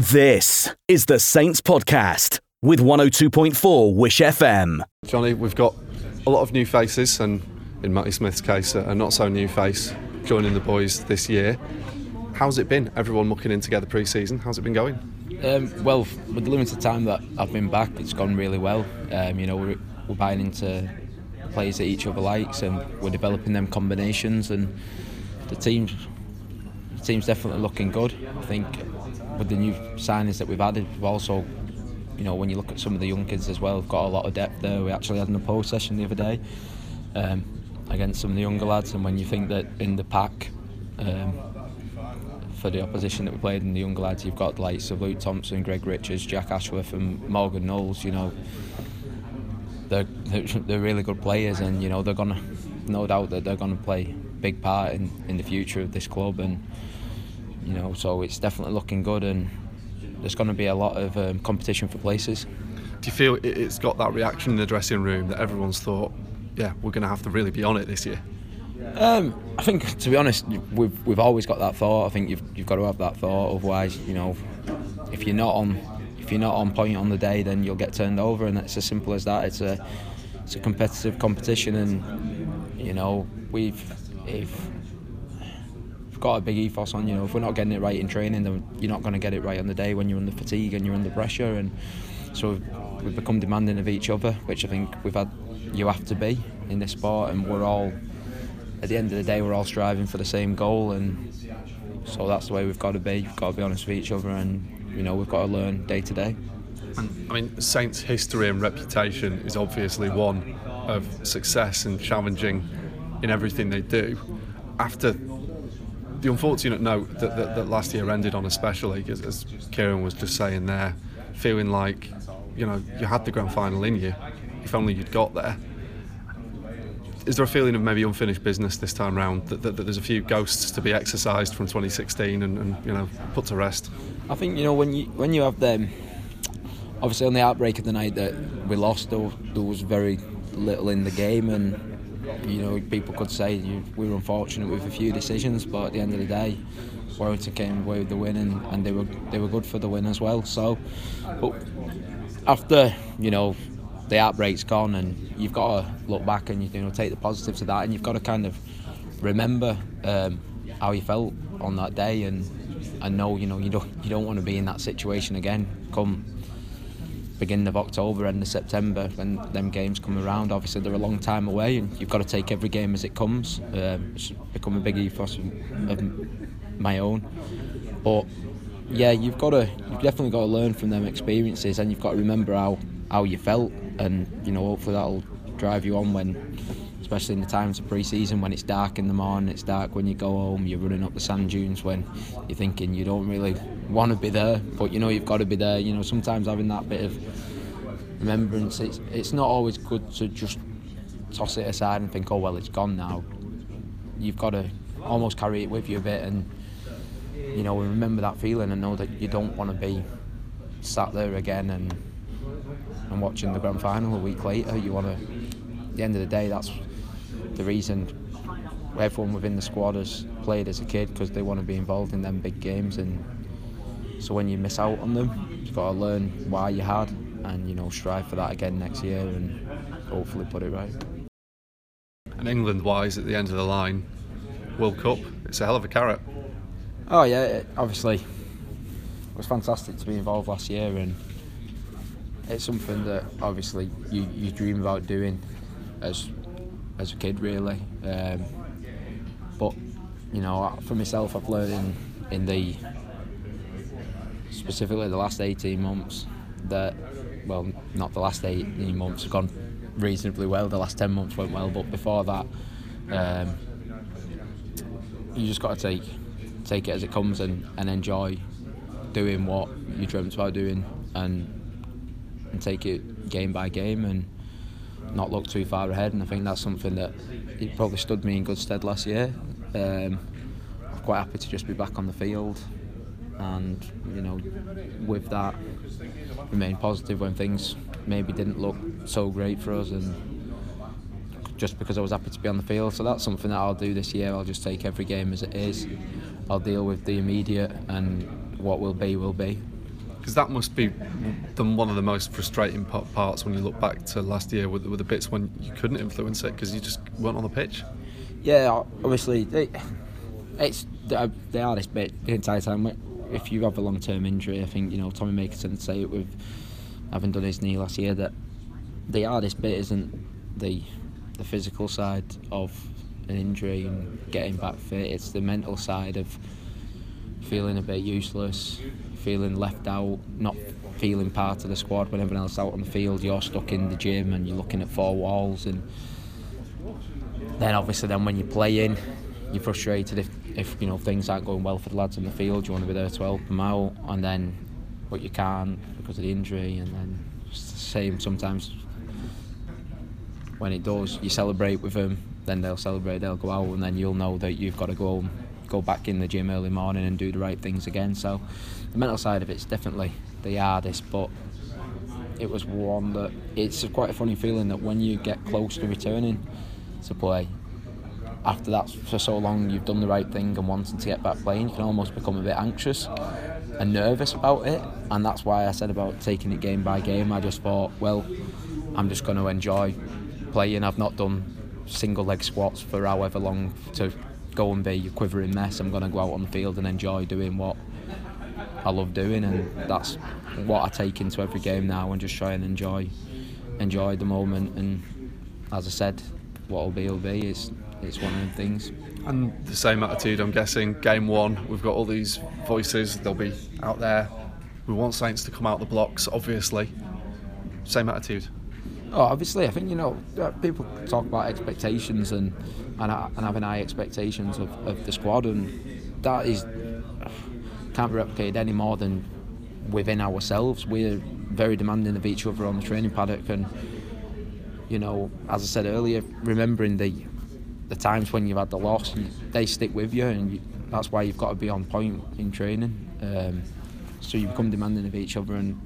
This is the Saints Podcast with 102.4 Wish FM. Jonny, we've got a lot of new faces, and in Matty Smith's case, a not so new face joining the boys this year. How's it been? Everyone mucking in together pre season. How's it been going? Um, well, with the limited time that I've been back, it's gone really well. Um, you know, we're, we're buying into players that each other likes, and we're developing them combinations, and the team's the team's definitely looking good. I think with the new signings that we've added, we've also, you know, when you look at some of the young kids as well, we've got a lot of depth there. We actually had an opposed session the other day um, against some of the younger lads, and when you think that in the pack. Um, for the opposition that we played in the younger lads, you've got the of Luke Thompson, Greg Richards, Jack Ashworth, and Morgan Knowles. You know, they're, they're, really good players, and you know they're gonna, no doubt that they're gonna play a big part in, in the future of this club, and you know, so it's definitely looking good, and there's going to be a lot of um, competition for places. Do you feel it's got that reaction in the dressing room that everyone's thought, yeah, we're going to have to really be on it this year? Um, I think, to be honest, we've we've always got that thought. I think you've you've got to have that thought. Otherwise, you know, if you're not on if you're not on point on the day, then you'll get turned over, and it's as simple as that. It's a it's a competitive competition, and you know, we've if got a big ethos on. You know, if we're not getting it right in training, then you're not going to get it right on the day when you're under fatigue and you're under pressure, and so we've, become demanding of each other, which I think we've had. You have to be in this sport, and we're all at the end of the day, we're all striving for the same goal, and so that's the way we've got to be. We've got to be honest with each other, and you know we've got to learn day to day. And I mean, Saints' history and reputation is obviously one of success and challenging in everything they do. After the unfortunate note that, that, that last year ended on, especially as, as Keiron was just saying there, feeling like you know you had the grand final in you, if only you'd got there is there a feeling of maybe unfinished business this time round that, that, that there's a few ghosts to be exercised from 2016 and, and, you know put to rest? I think you know when you when you have them, obviously on the outbreak of the night that we lost, there, there was very little in the game, and you know people could say you, we were unfortunate with a few decisions, but at the end of the day. Warrington came away with the win and, and they were they were good for the win as well. So, but after you know the outbreak's gone, and you've got to look back and you know take the positives of that, and you've got to kind of remember um, how you felt on that day, and and know you know you don't you don't want to be in that situation again. Come beginning of October, end of September, when them games come around. Obviously, they're a long time away, and you've got to take every game as it comes. Um, it's become a big ethos of my own, but yeah, you've got to you've definitely got to learn from them experiences, and you've got to remember how how you felt, and you know hopefully that'll drive you on when, especially in the times of pre-season when it's dark in the morning, it's dark when you go home, you're running up the sand dunes when you're thinking you don't really want to be there, but you know you've got to be there. You know sometimes having that bit of remembrance, it's it's not always good to just toss it aside and think, oh well, it's gone now. You've got to almost carry it with you a bit and you know remember that feeling and know that you don't want to be sat there again and and watching the grand final a week later. You want to, at the end of the day, that's the reason everyone within the squad has played as a kid because they want to be involved in them big games. And so when you miss out on them, you've got to learn why you had and you know strive for that again next year and hopefully put it right. And England-wise, at the end of the line, World Cup, it's a hell of a carrot. Oh yeah, it, obviously, it was fantastic to be involved last year and it's something that obviously you, you dream about doing as as a kid really. Um, but you know for myself I've learned in, in the specifically the last 18 months that well not the last 18 months have gone reasonably well. The last 10 months went well but before that um, you just got to take take it as it comes and, and enjoy doing what you dreamt about doing and and take it game by game and not look too far ahead. And I think that's something that it probably stood me in good stead last year. Um, I'm quite happy to just be back on the field, and you know, with that, remain positive when things maybe didn't look so great for us and. Just because I was happy to be on the field, so that's something that I'll do this year. I'll just take every game as it is. I'll deal with the immediate, and what will be will be because that must be the, one of the most frustrating parts when you look back to last year with, with the bits when you couldn't influence it because you just weren't on the pitch. Yeah, obviously, it, it's the, the hardest bit the entire time. If you have a long-term injury, I think you know Tommy Makinson say it with having done his knee last year that the hardest bit isn't the the physical side of an injury and getting back fit. It's the mental side of feeling a bit useless, feeling left out, not feeling part of the squad when everyone else out on the field. You're stuck in the gym and you're looking at four walls, and then obviously then when you're playing, you're frustrated if, if you know things aren't going well for the lads on the field. You want to be there to help them out, and then but you can't because of the injury, and then it's the same sometimes when it does, you celebrate with them, then they'll celebrate, they'll go out, and then you'll know that you've got to go go back in the gym early morning and do the right things again. So the mental side of it's definitely the hardest, but it was one that it's quite a funny feeling that when you get close to returning to play, after that for so long you've done the right thing and wanting to get back playing, you can almost become a bit anxious and nervous about it. And that's why I said about taking it game by game. I just thought, well, I'm just going to enjoy playing. I've not done single leg squats for however long to go and be a quivering mess. I'm going to go out on the field and enjoy doing what I love doing, and that's what I take into every game now, and just try and enjoy enjoy the moment. And as I said, what will be will be. It's it's one of the things. And the same attitude, I'm guessing. Game one, we've got all these voices. They'll be out there. We want Saints to come out the blocks, obviously. Same attitude. Oh, obviously, I think you know uh, people talk about expectations and and, and having high expectations of, of the squad, and that is can't be replicated any more than within ourselves. We're very demanding of each other on the training paddock, and you know, as I said earlier, remembering the the times when you've had the loss, they stick with you, and you, that's why you've got to be on point in training. Um, so you become demanding of each other, and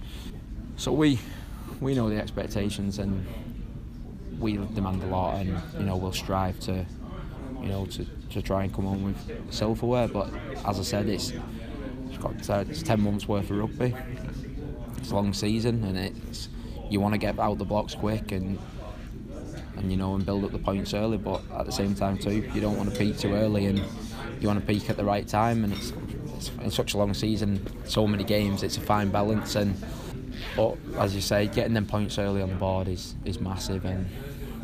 so we we know the expectations, and we demand a lot, and you know we'll strive to you know to, to try and come on with silverware. But as I said, it's it's got it's ten months worth of rugby. It's a long season, and it's you want to get out the blocks quick and and you know and build up the points early. But at the same time too, you don't want to peak too early, and you want to peak at the right time. And it's, it's in such a long season, so many games. It's a fine balance, and but as you say, getting them points early on the board is is massive, and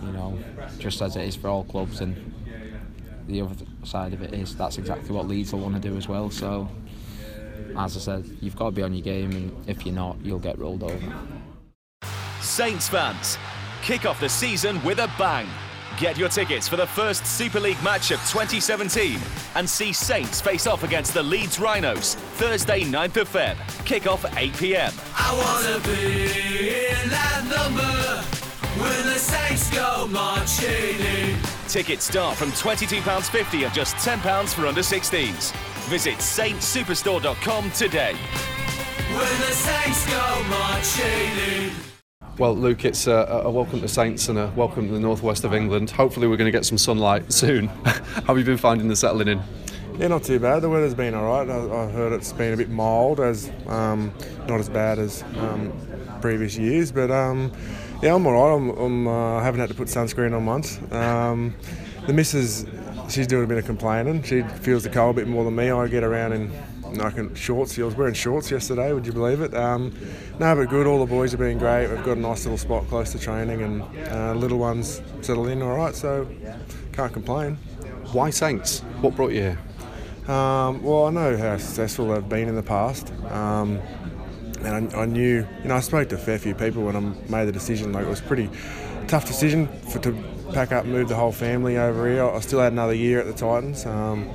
you know just as it is for all clubs and the other side of it is that's exactly what Leeds will want to do as well. So, as I said, you've got to be on your game, and if you're not, you'll get rolled over. Saints fans, kick off the season with a bang. Get your tickets for the first Super League match of 2017 and see Saints face off against the Leeds Rhinos Thursday 9th of Feb. Kick off 8 pm. I wanna be in that number when the Saints go marching in. Tickets start from £22.50 and just £10 for under 16s. Visit saintsuperstore.com today. When the Saints go marching in. Well, Luke, it's a, a, welcome to Saints and a welcome to the northwest of England. Hopefully, we're going to get some sunlight soon. How have you been finding the settling in? Yeah, not too bad. The weather's been all right. I, I heard it's been a bit mild, as um, not as bad as um, previous years, but um, yeah, I'm all right. I'm, I'm uh, I haven't had to put sunscreen on once. Um, the missus, she's doing a bit of complaining. She feels the cold a bit more than me. I get around in in shorts. I was wearing shorts yesterday. Would you believe it? Um, no, but good. All the boys have been great. We've got a nice little spot close to training, and uh, little ones settled in all right. So can't complain. Why Saints? What brought you here? Um, well, I know how successful they've been in the past. Um, and I, I, knew, you know, I spoke to a fair few people when I made the decision. Like it was a pretty tough decision for to pack up and move the whole family over here. I still had another year at the Titans. Um,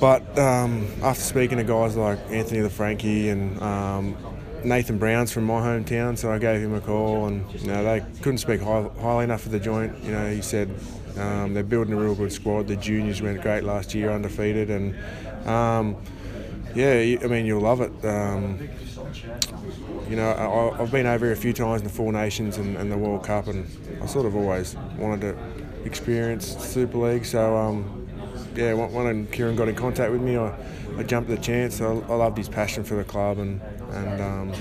but um, after speaking to guys like Anthony Laffranchi and um, Nathan Brown's from my hometown, so I gave him a call, and you know they couldn't speak high, highly enough of the joint. You know, he said um, they're building a real good squad. The juniors went great last year, undefeated, and um, yeah, I mean you'll love it. Um, you know, I, have been over here a few times in the Four Nations and, and, the World Cup, and I sort of always wanted to experience Super League. So, um, yeah, when Keiron got in contact with me, I, I jumped at the chance. I, I loved his passion for the club, and and um,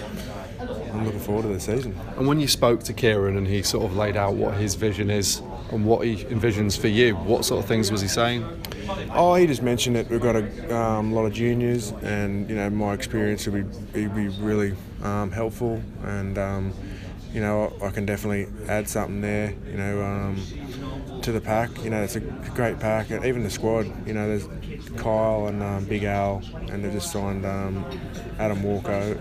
I'm looking forward to the season. And when you spoke to Keiron and he sort of laid out what his vision is and what he envisions for you, what sort of things was he saying? Oh, he just mentioned that we've got a um, lot of juniors, and you know my experience will be, be really um, helpful, and um, you know I can definitely add something there. You know um, to the pack. You know it's a great pack, and even the squad. You know there's Kyle and um, Big Al, and they've just signed um, Adam Walker,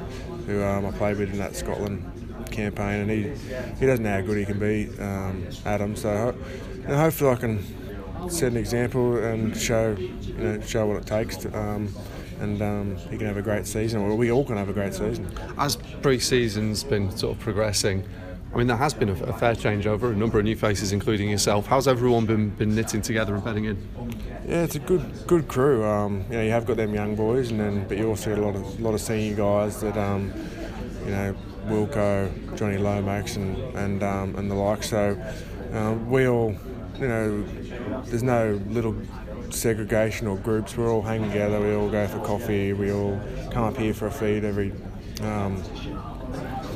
who I played with in that Scotland campaign, and he he doesn't know how good he can be, Adam. So and hopefully I can set an example and show you know show what it takes to, um, and um, he can have a great season or we all can have a great season as pre-season's been sort of progressing I mean there has been a, a fair changeover a number of new faces including yourself how's everyone been, been knitting together and bedding in yeah it's a good good crew um, you know you have got them young boys and then but you also got a lot of lot of senior guys that um, you know Wilco Jonny Lomax and and, um, and the like so uh, we all you know, there's no little segregation or groups. We're all hanging together. We all go for coffee. We all come up here for a feed every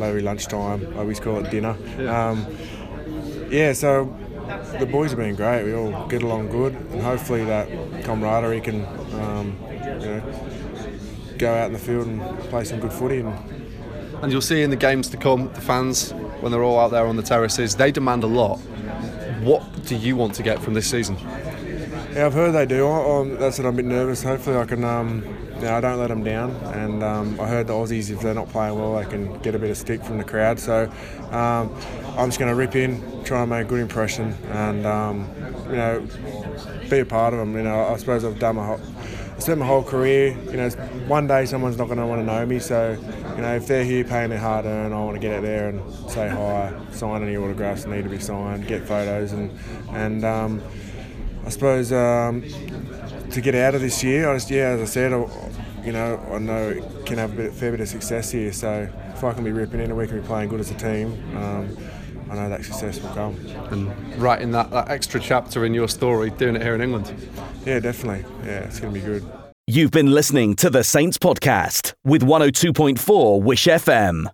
every lunchtime. I always call it dinner. Yeah. Um, yeah. So the boys have been great. We all get along good, and hopefully that camaraderie can, um, you know, go out in the field and play some good footy. And, and you'll see in the games to come, the fans when they're all out there on the terraces, they demand a lot what do you want to get from this season? Yeah, I've heard they do. That's what I'm a bit nervous. Hopefully, I can. Um, I don't let them down. And um, I heard the Aussies, if they're not playing well, they can get a bit of stick from the crowd. So um, I'm just going to rip in, try and make a good impression, and um, you know, be a part of them. You know, I suppose I've done my whole, I spent my whole career. You know, one day someone's not going to want to know me. So you know, if they're here paying their hard earned, I want to get out there and say hi, sign any autographs that need to be signed, get photos, and and um, I suppose um, to get out of this year, I just yeah, as I said, I, you know, I know it can have a bit, fair bit of success here. So if I can be ripping in and we can be playing good as a team. Um, I know that success will come. And writing that, that extra chapter in your story, doing it here in England. Yeah, definitely. Yeah, it's going to be good. You've been listening to the Saints podcast with 102.4 Wish FM.